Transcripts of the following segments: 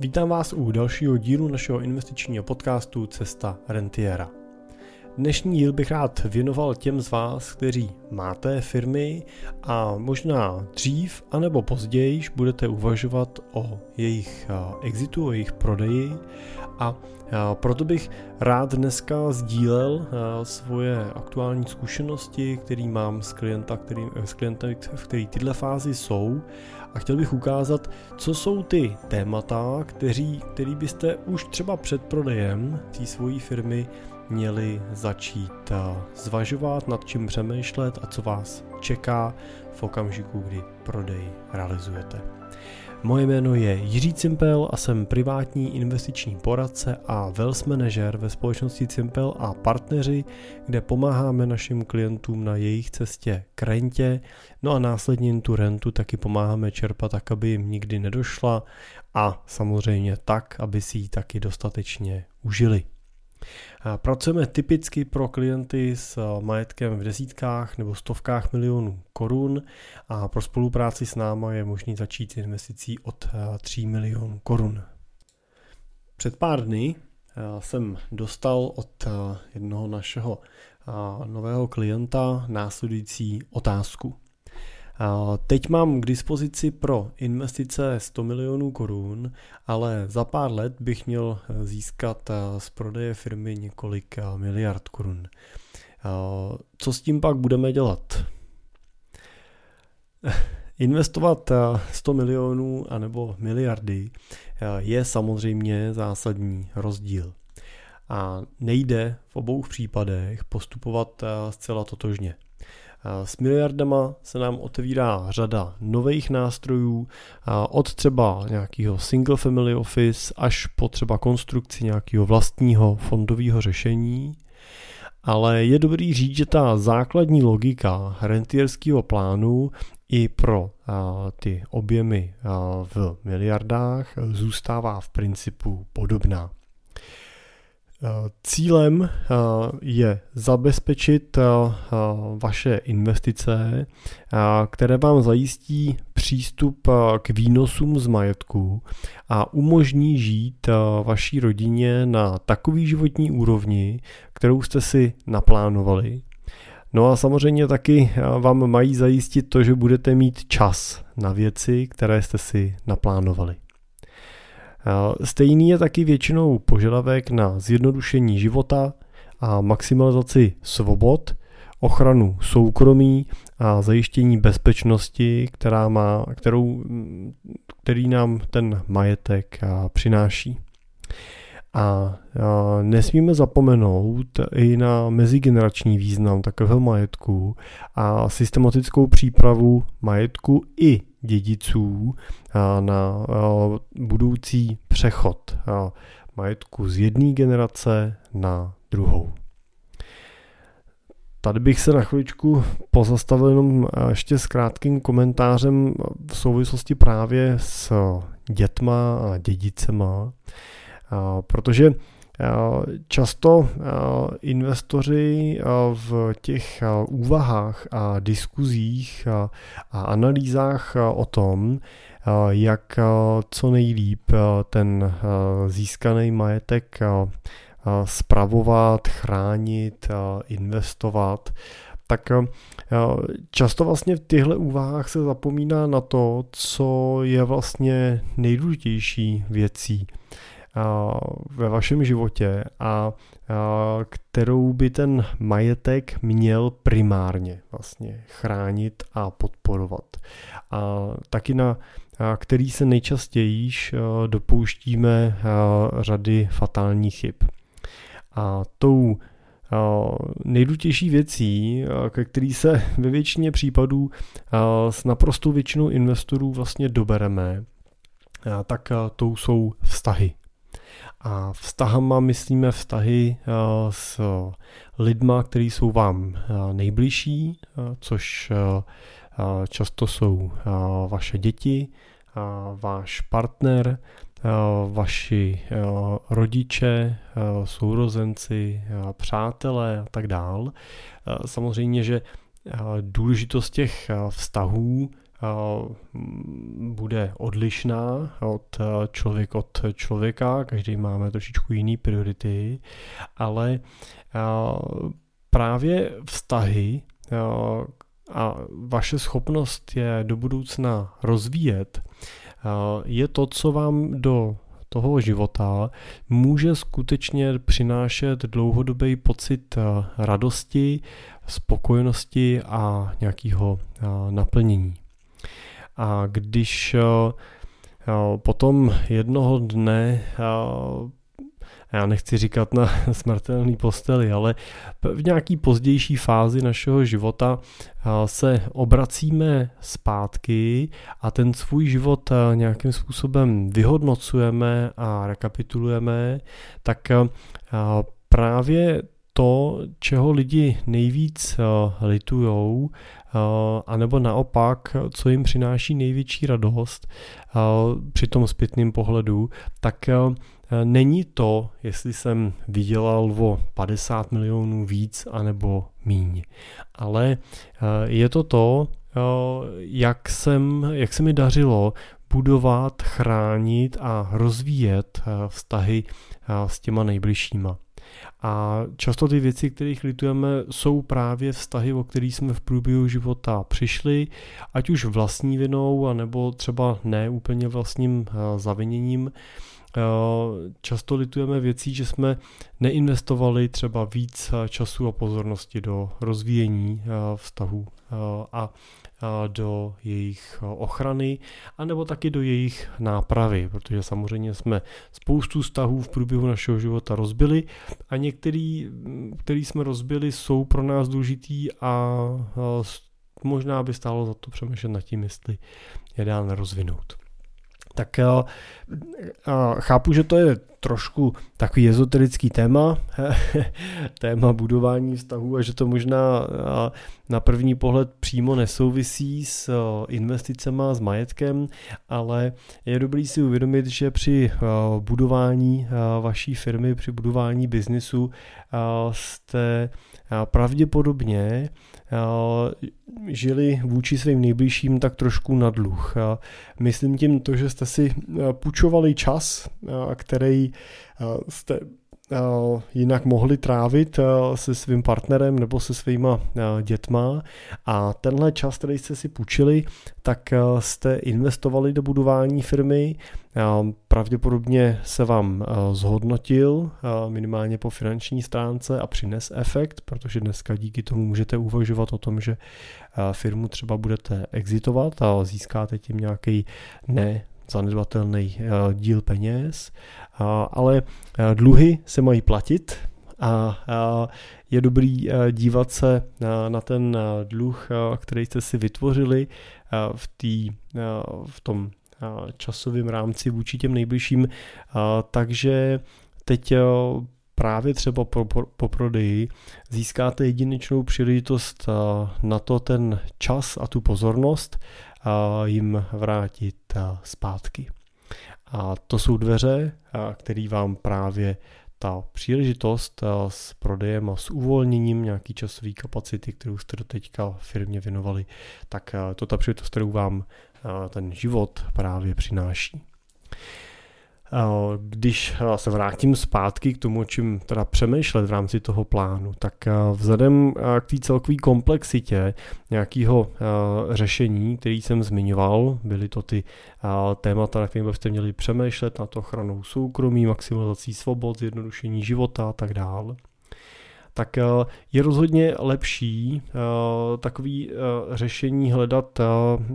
Vítám vás u dalšího dílu našeho investičního podcastu Cesta Rentiera. Dnešní díl bych rád věnoval těm z vás, kteří máte firmy a možná dřív anebo později budete uvažovat o jejich exitu, o jejich prodeji. A proto bych rád dneska sdílel svoje aktuální zkušenosti, který mám s, klienta, který, s klientem, v který tyhle fázi jsou. A chtěl bych ukázat, co jsou ty témata, který, který byste už třeba před prodejem té svojí firmy měli začít zvažovat, nad čím přemýšlet a co vás čeká v okamžiku, kdy prodej realizujete. Moje jméno je Jiří Cimpel a jsem privátní investiční poradce a wealth manager ve společnosti Cimpel a partneři, kde pomáháme našim klientům na jejich cestě k rentě, no a následně tu rentu taky pomáháme čerpat tak, aby jim nikdy nedošla a samozřejmě tak, aby si ji taky dostatečně užili. Pracujeme typicky pro klienty s majetkem v desítkách nebo stovkách milionů korun a pro spolupráci s náma je možný začít investicí od 3 milionů korun. Před pár dny jsem dostal od jednoho našeho nového klienta následující otázku. Teď mám k dispozici pro investice 100 milionů korun, ale za pár let bych měl získat z prodeje firmy několik miliard korun. Co s tím pak budeme dělat? Investovat 100 milionů anebo miliardy je samozřejmě zásadní rozdíl. A nejde v obou případech postupovat zcela totožně. S miliardama se nám otevírá řada nových nástrojů, od třeba nějakého single family office až po třeba konstrukci nějakého vlastního fondového řešení. Ale je dobrý říct, že ta základní logika rentierského plánu i pro ty objemy v miliardách zůstává v principu podobná. Cílem eh, je zabezpečit eh, vaše investice, eh, které vám zajistí přístup k výnosům z majetku a umožní žít vaší rodině na takový životní úrovni, kterou jste si naplánovali. No a samozřejmě taky vám mají zajistit to, že budete mít čas na věci, které jste si naplánovali. Stejný je taky většinou požadavek na zjednodušení života a maximalizaci svobod, ochranu soukromí a zajištění bezpečnosti, která má, kterou, který nám ten majetek přináší. A nesmíme zapomenout i na mezigenerační význam takového majetku a systematickou přípravu majetku i dědiců na budoucí přechod majetku z jedné generace na druhou. Tady bych se na chviličku pozastavil jenom ještě s krátkým komentářem v souvislosti právě s dětma a dědicema, protože Často investoři v těch úvahách a diskuzích a analýzách o tom, jak co nejlíp ten získaný majetek spravovat, chránit, investovat, tak často vlastně v těchto úvahách se zapomíná na to, co je vlastně nejdůležitější věcí ve vašem životě a kterou by ten majetek měl primárně vlastně chránit a podporovat. A taky na který se nejčastěji dopouštíme řady fatálních chyb. A tou nejdůležitější věcí, ke který se ve většině případů s naprostou většinou investorů vlastně dobereme, tak tou jsou vztahy. A vztahama myslíme vztahy eh, s lidma, kteří jsou vám eh, nejbližší, eh, což často jsou vaše děti, váš partner, vaši rodiče, sourozenci, přátelé a tak dál. Samozřejmě, že důležitost těch vztahů bude odlišná od člověk od člověka, každý máme trošičku jiný priority, ale právě vztahy a vaše schopnost je do budoucna rozvíjet, je to, co vám do toho života může skutečně přinášet dlouhodobý pocit radosti, spokojenosti a nějakého naplnění. A když potom jednoho dne já nechci říkat na smrtelný posteli, ale v nějaký pozdější fázi našeho života se obracíme zpátky a ten svůj život nějakým způsobem vyhodnocujeme a rekapitulujeme, tak právě to, čeho lidi nejvíc litujou, anebo naopak, co jim přináší největší radost při tom zpětném pohledu, tak Eh, není to, jestli jsem vydělal o 50 milionů víc anebo míň, ale eh, je to to, eh, jak, jsem, jak se mi dařilo budovat, chránit a rozvíjet vztahy s těma nejbližšíma. A často ty věci, kterých litujeme, jsou právě vztahy, o kterých jsme v průběhu života přišli, ať už vlastní vinou, anebo třeba ne úplně vlastním zaviněním. Eh, často litujeme věcí, že jsme neinvestovali třeba víc eh, času a pozornosti do rozvíjení eh, vztahů a do jejich ochrany, anebo taky do jejich nápravy, protože samozřejmě jsme spoustu vztahů v průběhu našeho života rozbili a některý, který jsme rozbili, jsou pro nás důležitý a možná by stálo za to přemýšlet nad tím, jestli je dál nerozvinout tak chápu, že to je trošku takový ezoterický téma, téma budování vztahů a že to možná na první pohled přímo nesouvisí s investicema, s majetkem, ale je dobrý si uvědomit, že při budování vaší firmy, při budování biznisu jste pravděpodobně žili vůči svým nejbližším tak trošku na dluh. Myslím tím to, že jste si půjčovali čas, který jste jinak mohli trávit se svým partnerem nebo se svýma dětma. A tenhle čas, který jste si půjčili, tak jste investovali do budování firmy, pravděpodobně se vám zhodnotil minimálně po finanční stránce a přines efekt, protože dneska díky tomu můžete uvažovat o tom, že firmu třeba budete exitovat a získáte tím nějaký ne zanedbatelný eh, díl peněz, ale eh, dluhy se mají platit a je dobrý eh, dívat se na ten dluh, který jste si vytvořili v, tý, v tom časovém rámci vůči těm nejbližším, takže teď právě třeba po, po, po prodeji získáte jedinečnou příležitost na to ten čas a tu pozornost jim vrátit zpátky. A to jsou dveře, které vám právě ta příležitost s prodejem a s uvolněním nějaký časové kapacity, kterou jste do teďka firmě věnovali, tak to ta příležitost, kterou vám ten život právě přináší. Když se vrátím zpátky k tomu, čím teda přemýšlet v rámci toho plánu, tak vzhledem k té celkové komplexitě nějakého řešení, který jsem zmiňoval, byly to ty témata, na kterých byste měli přemýšlet, na to ochranou soukromí, maximalizací svobod, zjednodušení života a tak dále tak eh, je rozhodně lepší eh, takový eh, řešení hledat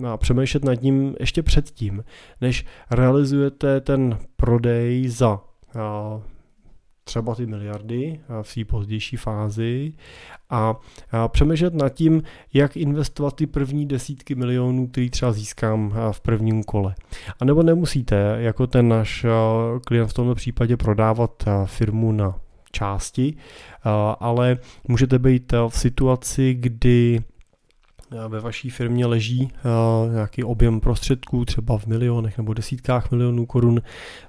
a přemýšlet nad ním ještě předtím, než realizujete ten prodej za třeba ty miliardy v té pozdější fázi a přemýšlet nad tím, jak investovat ty první desítky milionů, který třeba získám v prvním kole. A nebo nemusíte, jako ten náš klient v tomto případě, prodávat firmu na části, eh, ale můžete být eh, v situaci, kdy ve vaší firmě leží nějaký objem prostředků, třeba v milionech nebo desítkách milionů korun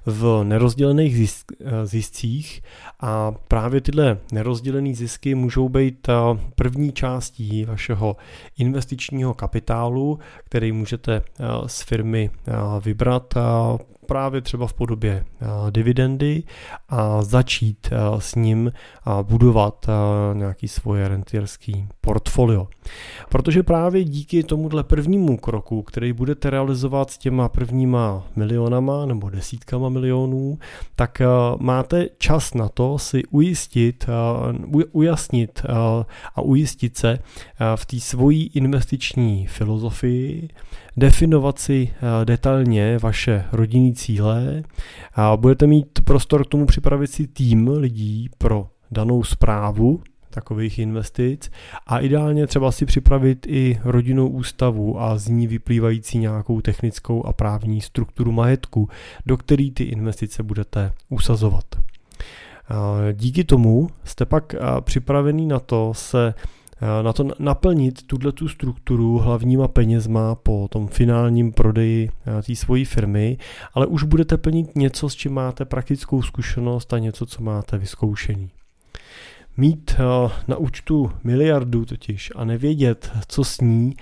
v nerozdělených ziscích. A právě tyhle nerozdělené zisky můžou být první částí vašeho investičního kapitálu, který můžete z firmy vybrat právě třeba v podobě eh, dividendy a začít eh, s ním budovat eh, nějaký svoje rentierský portfolio. Protože právě díky tomuhle prvnímu kroku, který budete realizovat s těma prvníma milionama nebo desítkama milionů, tak máte čas na to si ujistit, ujasnit a ujistit se v té svojí investiční filozofii, definovat si eh, detailně vaše rodinný cíle a budete mít prostor k tomu připravit si tým lidí pro danou zprávu takových investic a ideálně třeba si připravit i rodinnou ústavu a z ní vyplývající nějakou technickou a právní strukturu majetku, do který ty investice budete usazovat. Díky tomu jste pak eh, připravený na to se Eh, na to naplnit tuhle tu strukturu hlavníma penězma po tom finálním prodeji eh, té svojí firmy, ale už budete plnit něco, s čím máte praktickou zkušenost a něco, co máte vyzkoušený. Mít eh, na účtu miliardu totiž a nevědět, co s ní,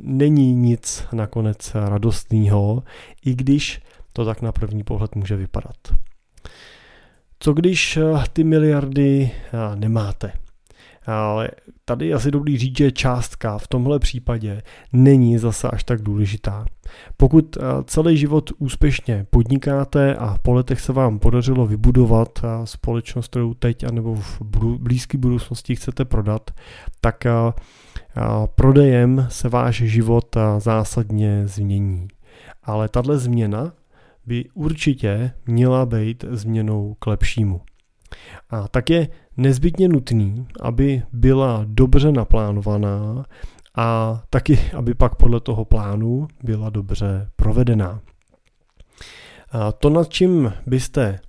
není nic nakonec radostného, i když to tak na první pohled může vypadat. Co když ty miliardy nemáte? Ale tady asi dobrý říct, že částka v tomhle případě není zase až tak důležitá. Pokud eh, celý život úspěšně podnikáte a po letech se vám podařilo vybudovat eh, společnost, kterou teď anebo v blízké budoucnosti chcete prodat, tak eh, prodejem se váš život zásadně změní. Ale tahle změna by určitě měla být změnou k lepšímu. A tak je nezbytně nutný, aby byla dobře naplánovaná a taky, aby pak podle toho plánu byla dobře provedená. A to, nad čím byste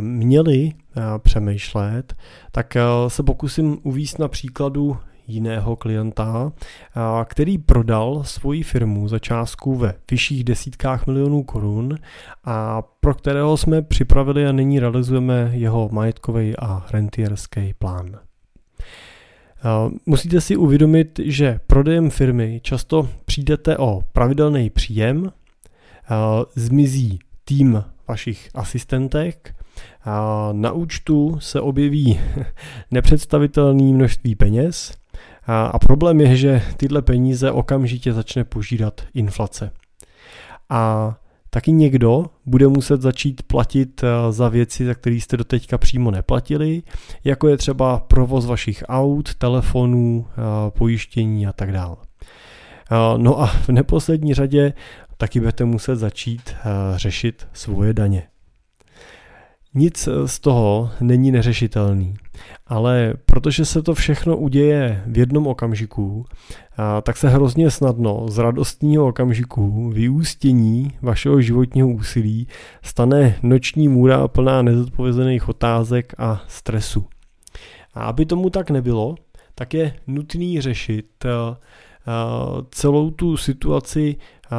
měli přemýšlet, tak se pokusím uvíct na příkladu jiného klienta, který prodal svoji firmu za částku ve vyšších desítkách milionů korun a pro kterého jsme připravili a nyní realizujeme jeho majetkový a rentierský plán. Musíte si uvědomit, že prodejem firmy často přijdete o pravidelný příjem, zmizí tým vašich asistentek, na účtu se objeví nepředstavitelné množství peněz a problém je, že tyhle peníze okamžitě začne požírat inflace. A taky někdo bude muset začít platit eh, za věci, za které jste doteďka přímo neplatili, jako je třeba provoz vašich aut, telefonů, eh, pojištění a tak dále. Eh, no a v neposlední řadě taky budete muset začít řešit svoje daně. Nic z toho není neřešitelný, ale protože se to všechno uděje v jednom okamžiku, tak se hrozně snadno z radostního okamžiku vyústění vašeho životního úsilí stane noční můra plná nezodpovězených otázek a stresu. A aby tomu tak nebylo, tak je nutný řešit celou tu situaci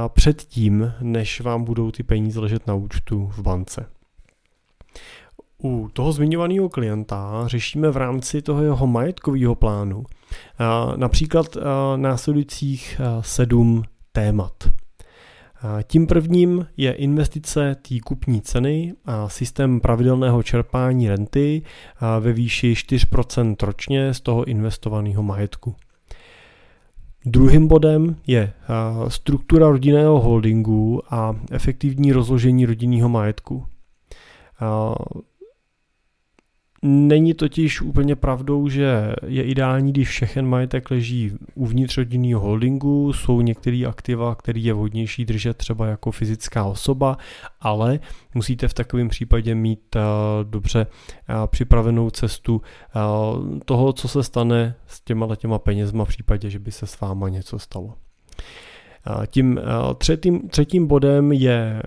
předtím, než vám budou ty peníze ležet na účtu v bance. U toho zmiňovaného klienta řešíme v rámci toho jeho majetkového plánu například následujících sedm témat. Tím prvním je investice té kupní ceny a systém pravidelného čerpání renty ve výši 4% ročně z toho investovaného majetku. Druhým bodem je struktura rodinného holdingu a efektivní rozložení rodinného majetku. Není totiž úplně pravdou, že je ideální, když všechen majetek leží uvnitř rodinného holdingu, jsou některé aktiva, které je vhodnější držet třeba jako fyzická osoba, ale musíte v takovém případě mít uh, dobře uh, připravenou cestu uh, toho, co se stane s těma těma penězma v případě, že by se s váma něco stalo. Tím třetím, třetím bodem je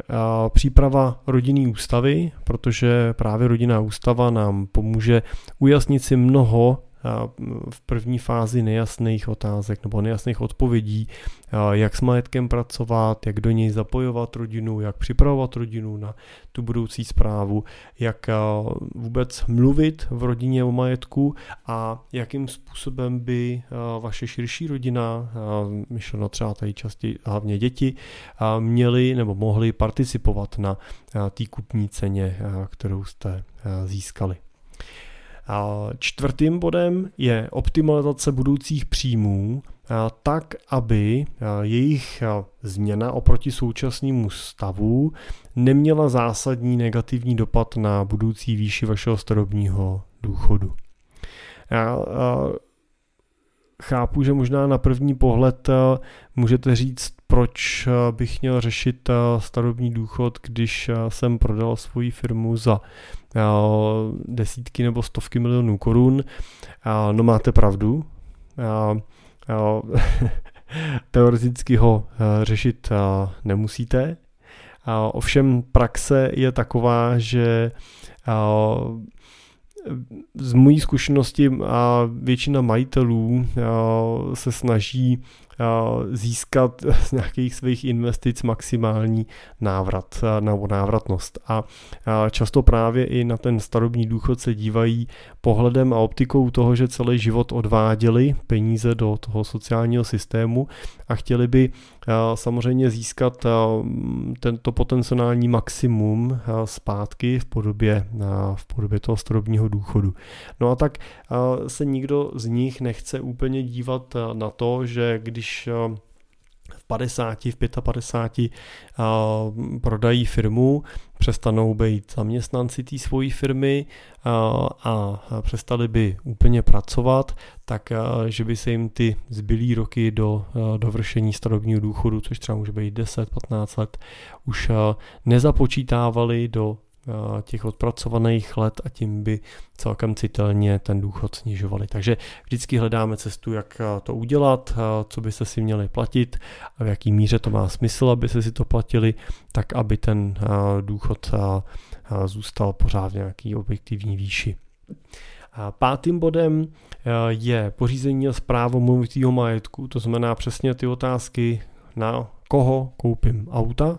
příprava rodinné ústavy, protože právě rodinná ústava nám pomůže ujasnit si mnoho v první fázi nejasných otázek nebo nejasných odpovědí, jak s majetkem pracovat, jak do něj zapojovat rodinu, jak připravovat rodinu na tu budoucí zprávu, jak vůbec mluvit v rodině o majetku a jakým způsobem by vaše širší rodina, myšleno třeba tady častěji hlavně děti, měli nebo mohli participovat na té kupní ceně, kterou jste získali. Čtvrtým bodem je optimalizace budoucích příjmů tak, aby jejich změna oproti současnému stavu neměla zásadní negativní dopad na budoucí výši vašeho starobního důchodu. Chápu, že možná na první pohled můžete říct, proč bych měl řešit starobní důchod, když jsem prodal svoji firmu za desítky nebo stovky milionů korun. No máte pravdu. Teoreticky ho řešit nemusíte. Ovšem praxe je taková, že z mojí zkušenosti většina majitelů se snaží získat z nějakých svých investic maximální návrat nebo návratnost. A často právě i na ten starobní důchod se dívají pohledem a optikou toho, že celý život odváděli peníze do toho sociálního systému a chtěli by samozřejmě získat tento potenciální maximum zpátky v podobě, v podobě toho starobního důchodu. No a tak se nikdo z nich nechce úplně dívat na to, že když v 50, v 55 prodají firmu, přestanou být zaměstnanci té svojí firmy a přestali by úplně pracovat, tak že by se jim ty zbylý roky do dovršení starobního důchodu, což třeba může být 10-15 let, už nezapočítávali do těch odpracovaných let a tím by celkem citelně ten důchod snižovali. Takže vždycky hledáme cestu, jak to udělat, co byste si měli platit a v jaký míře to má smysl, aby se si to platili, tak aby ten důchod zůstal pořád v nějaký objektivní výši. Pátým bodem je pořízení a zprávu movitého majetku, to znamená přesně ty otázky, na koho koupím auta,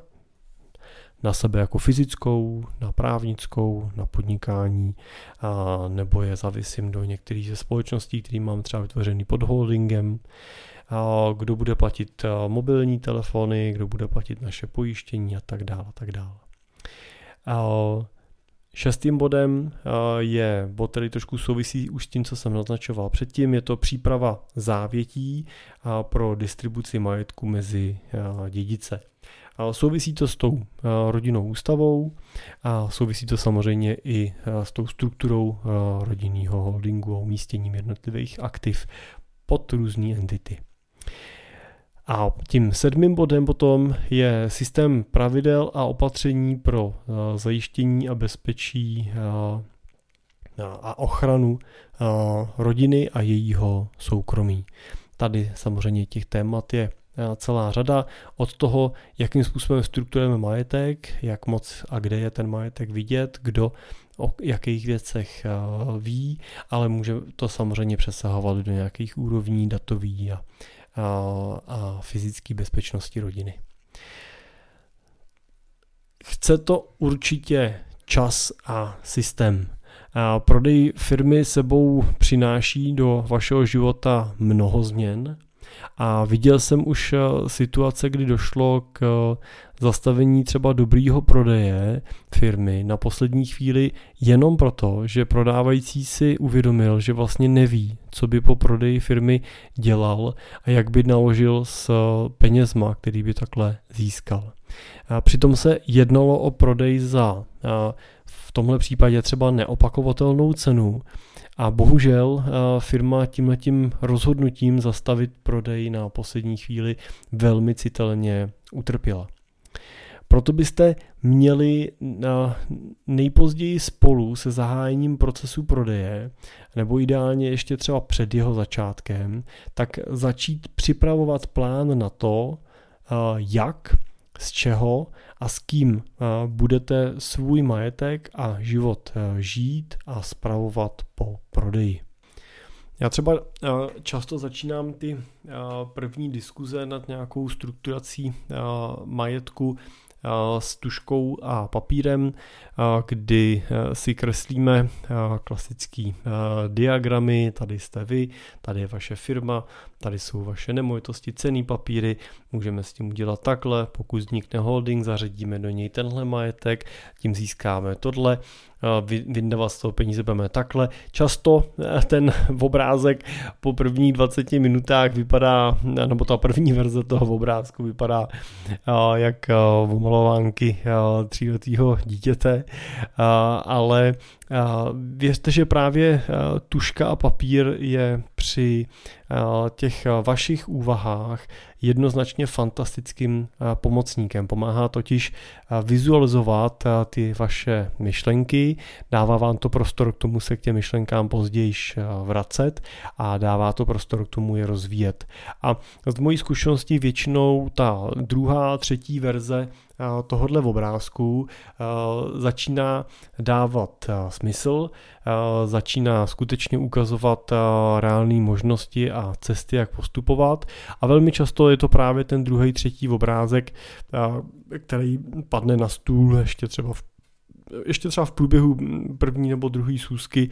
na sebe jako fyzickou, na právnickou, na podnikání, a nebo je zavisím do některých ze společností, které mám třeba vytvořený pod holdingem, a kdo bude platit mobilní telefony, kdo bude platit naše pojištění a tak dále. A tak dále. A šestým bodem je bod, který trošku souvisí už s tím, co jsem naznačoval předtím, je to příprava závětí pro distribuci majetku mezi dědice. Souvisí to s tou rodinnou ústavou a souvisí to samozřejmě i s tou strukturou rodinného holdingu a umístěním jednotlivých aktiv pod různé entity. A tím sedmým bodem potom je systém pravidel a opatření pro zajištění a bezpečí a ochranu rodiny a jejího soukromí. Tady samozřejmě těch témat je celá řada od toho, jakým způsobem strukturujeme majetek, jak moc a kde je ten majetek vidět, kdo o jakých věcech ví, ale může to samozřejmě přesahovat do nějakých úrovní datový a, a, a fyzické bezpečnosti rodiny. Chce to určitě čas a systém. A prodej firmy sebou přináší do vašeho života mnoho změn, a viděl jsem už eh, situace, kdy došlo k eh, zastavení třeba dobrýho prodeje firmy na poslední chvíli jenom proto, že prodávající si uvědomil, že vlastně neví, co by po prodeji firmy dělal a jak by naložil s eh, penězma, který by takhle získal. A přitom se jednalo o prodej za v tomhle případě třeba neopakovatelnou cenu, a bohužel eh, firma tímhletím rozhodnutím zastavit prodej na poslední chvíli velmi citelně utrpěla. Proto byste měli na nejpozději spolu se zahájením procesu prodeje, nebo ideálně ještě třeba před jeho začátkem, tak začít připravovat plán na to, eh, jak, z čeho a s kým eh, budete svůj majetek a život eh, žít a spravovat po prodeji. Já třeba často začínám ty první diskuze nad nějakou strukturací majetku s tuškou a papírem, kdy si kreslíme klasický diagramy, tady jste vy, tady je vaše firma, tady jsou vaše nemovitosti, cený papíry, můžeme s tím udělat takhle, pokud vznikne holding, zařadíme do něj tenhle majetek, tím získáme tohle, vyndávat z toho peníze budeme takhle. Často eh, ten obrázek po prvních 20 minutách vypadá, nebo ta první verze toho obrázku vypadá jak omalovánky tříletého dítěte, ale Věřte, že právě tuška a papír je při těch vašich úvahách jednoznačně fantastickým pomocníkem. Pomáhá totiž vizualizovat ty vaše myšlenky, dává vám to prostor k tomu se k těm myšlenkám později vracet a dává to prostor k tomu je rozvíjet. A z mojí zkušeností většinou ta druhá, třetí verze tohohle obrázku začíná dávat smysl, začíná skutečně ukazovat reálné možnosti a cesty, jak postupovat. A velmi často je to právě ten druhý, třetí obrázek, který padne na stůl ještě třeba v ještě třeba v průběhu první nebo druhé sůzky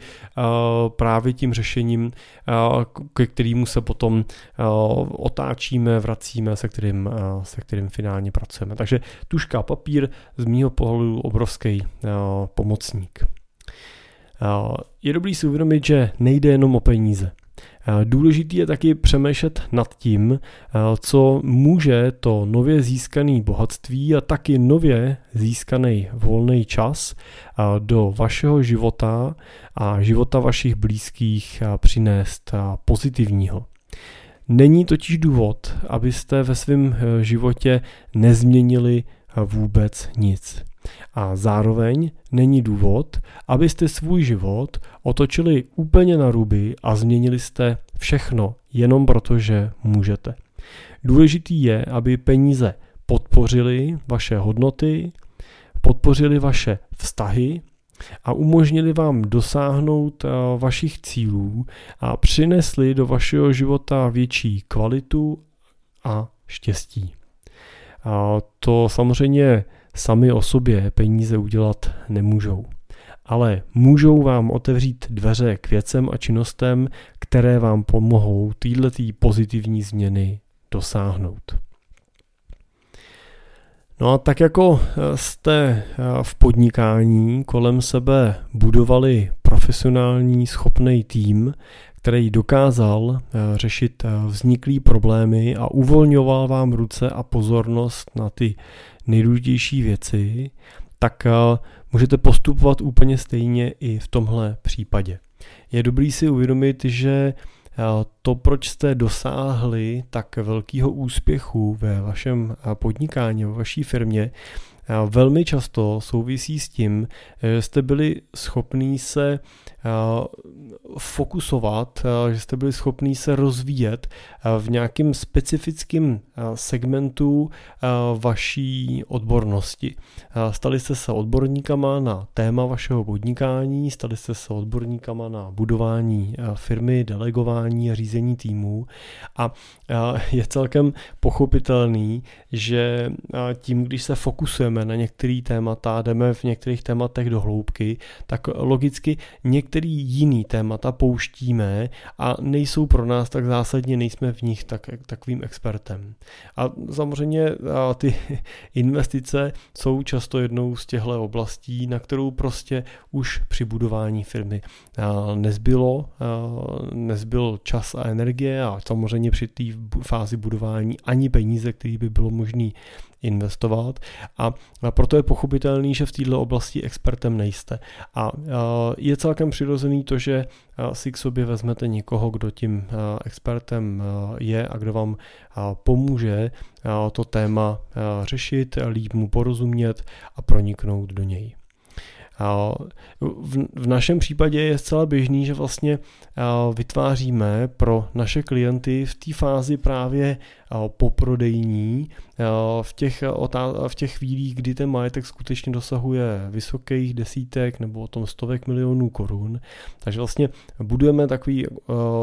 právě tím řešením, ke kterému se potom otáčíme, vracíme, se kterým, se kterým finálně pracujeme. Takže tuška papír z mýho pohledu obrovský pomocník. Je dobrý si uvědomit, že nejde jenom o peníze. Důležitý je taky přemýšlet nad tím, co může to nově získané bohatství a taky nově získaný volný čas do vašeho života a života vašich blízkých přinést pozitivního. Není totiž důvod, abyste ve svém životě nezměnili vůbec nic. A zároveň není důvod, abyste svůj život otočili úplně na ruby a změnili jste všechno jenom proto, že můžete. Důležitý je, aby peníze podpořili vaše hodnoty, podpořili vaše vztahy a umožnili vám dosáhnout eh, vašich cílů a přinesli do vašeho života větší kvalitu a štěstí. A to samozřejmě sami o sobě peníze udělat nemůžou. Ale můžou vám otevřít dveře k věcem a činnostem, které vám pomohou této pozitivní změny dosáhnout. No a tak jako jste v podnikání kolem sebe budovali profesionální schopný tým, který dokázal řešit vzniklý problémy a uvolňoval vám ruce a pozornost na ty nejdůležitější věci, tak eh, můžete postupovat úplně stejně i v tomhle případě. Je dobrý si uvědomit, že eh, to, proč jste dosáhli tak velkého úspěchu ve vašem eh, podnikání, ve vaší firmě, velmi často souvisí s tím, že jste byli schopní se fokusovat, že jste byli schopní se rozvíjet v nějakým specifickém segmentu vaší odbornosti. Stali jste se odborníkama na téma vašeho podnikání, stali jste se odborníkama na budování firmy, delegování a řízení týmů a je celkem pochopitelný, že tím, když se fokusujeme na některé témata, jdeme v některých tématech do hloubky, tak logicky některý jiný témata pouštíme a nejsou pro nás tak zásadně, nejsme v nich tak, takovým expertem. A samozřejmě a ty investice jsou často jednou z těchto oblastí, na kterou prostě už při budování firmy nezbylo, nezbyl čas a energie a samozřejmě při té fázi budování ani peníze, které by bylo možné investovat a proto je pochopitelný, že v této oblasti expertem nejste. A je celkem přirozený to, že si k sobě vezmete někoho, kdo tím expertem je a kdo vám pomůže to téma řešit, líp mu porozumět a proniknout do něj. V našem případě je zcela běžný, že vlastně vytváříme pro naše klienty v té fázi právě poprodejní, v těch, v těch chvílích, kdy ten majetek skutečně dosahuje vysokých desítek nebo o tom stovek milionů korun. Takže vlastně budujeme takový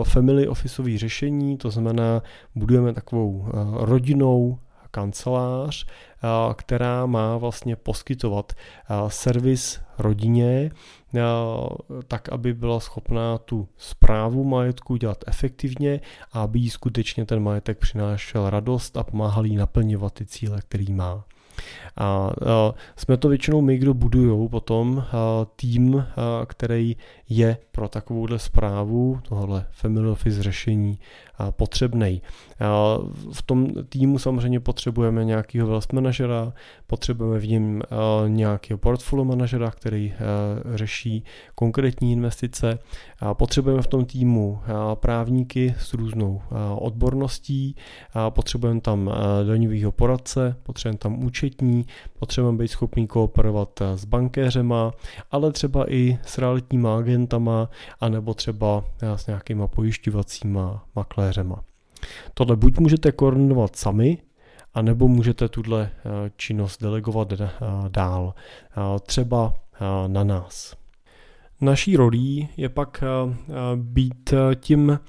family officeový řešení, to znamená budujeme takovou rodinnou kancelář, která má vlastně poskytovat servis rodině, tak aby byla schopná tu zprávu majetku dělat efektivně a aby jí skutečně ten majetek přinášel radost a pomáhal jí naplňovat ty cíle, který má. A, jsme to většinou my, kdo budují potom tým, který je pro takovouhle zprávu, tohle family office řešení potřebný. V tom týmu samozřejmě potřebujeme nějakého wealth manažera, potřebujeme v něm nějakého portfolio manažera, který řeší konkrétní investice. Potřebujeme v tom týmu právníky s různou odborností, potřebujeme tam daňového poradce, potřebujeme tam účetní, potřebujeme být schopný kooperovat s bankéřema, ale třeba i s realitníma agentama, anebo třeba s nějakýma pojišťovacíma makléřema. Tohle buď můžete koordinovat sami, anebo můžete tuhle eh, činnost delegovat eh, dál, eh, třeba na nás. Naší rolí je pak být tím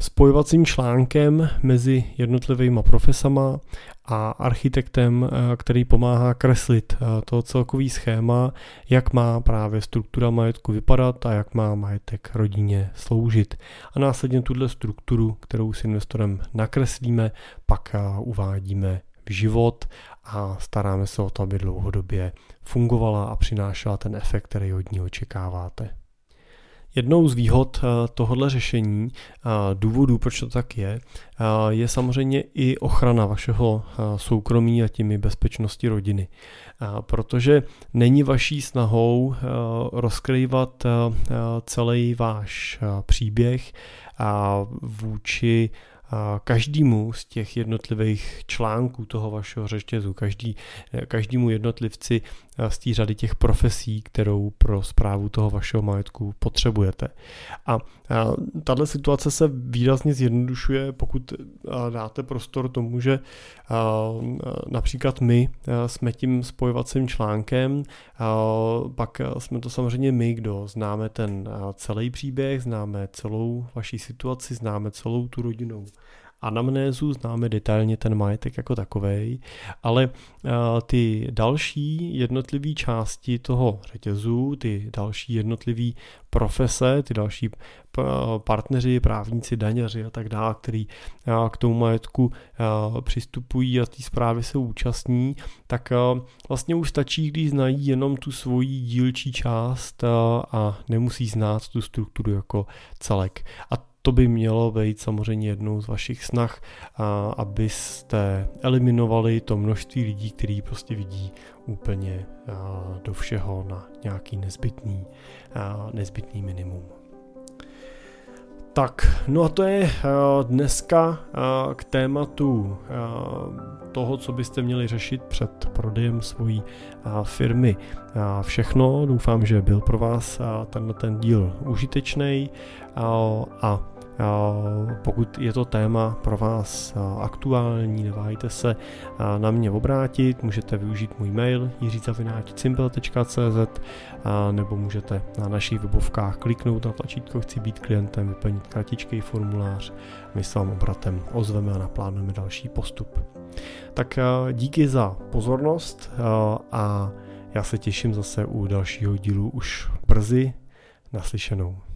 spojovacím článkem mezi jednotlivými profesama a architektem, eh, který pomáhá kreslit eh, to celkový schéma, jak má právě struktura majetku vypadat a jak má majetek rodině sloužit. A následně tuhle strukturu, kterou s investorem nakreslíme, pak eh, uvádíme v život a staráme se o to, aby dlouhodobě fungovala a přinášela ten efekt, který od ní očekáváte. Jednou z výhod eh, tohohle řešení, eh, důvodů, proč to tak je, eh, je samozřejmě i ochrana vašeho soukromí a tím i bezpečnosti rodiny. Protože není vaší snahou rozkrývat celý váš příběh vůči každému z těch jednotlivých článků toho vašeho řetězu, každý, každému jednotlivci z té řady těch profesí, kterou pro zprávu toho vašeho majetku potřebujete. A tahle situace se výrazně zjednodušuje, pokud dáte prostor tomu, že například my jsme tím spojovacím článkem, pak jsme to samozřejmě my, kdo známe ten celý příběh, známe celou vaši situaci, známe celou tu rodinou anamnézu, známe detailně ten majetek jako takový, ale ty další jednotlivé části toho řetězu, ty další jednotlivé profese, ty další partneři, právníci, daňaři a tak dále, který k tomu majetku přistupují a té zprávy se účastní, tak vlastně už stačí, když znají jenom tu svoji dílčí část a nemusí znát tu strukturu jako celek. A to by mělo být samozřejmě jednou z vašich snah, abyste eliminovali to množství lidí, kteří prostě vidí úplně do všeho na nějaký nezbytný, nezbytný minimum. Tak, no a to je dneska k tématu toho, co byste měli řešit před prodejem svojí firmy. Všechno, doufám, že byl pro vás tenhle ten díl užitečný a pokud je to téma pro vás aktuální, neváhejte se na mě obrátit, můžete využít můj mail jiřicavináčcimpel.cz nebo můžete na našich webovkách kliknout na tlačítko Chci být klientem, vyplnit kratičký formulář, my se vám obratem ozveme a naplánujeme další postup. Tak díky za pozornost a já se těším zase u dalšího dílu už brzy naslyšenou.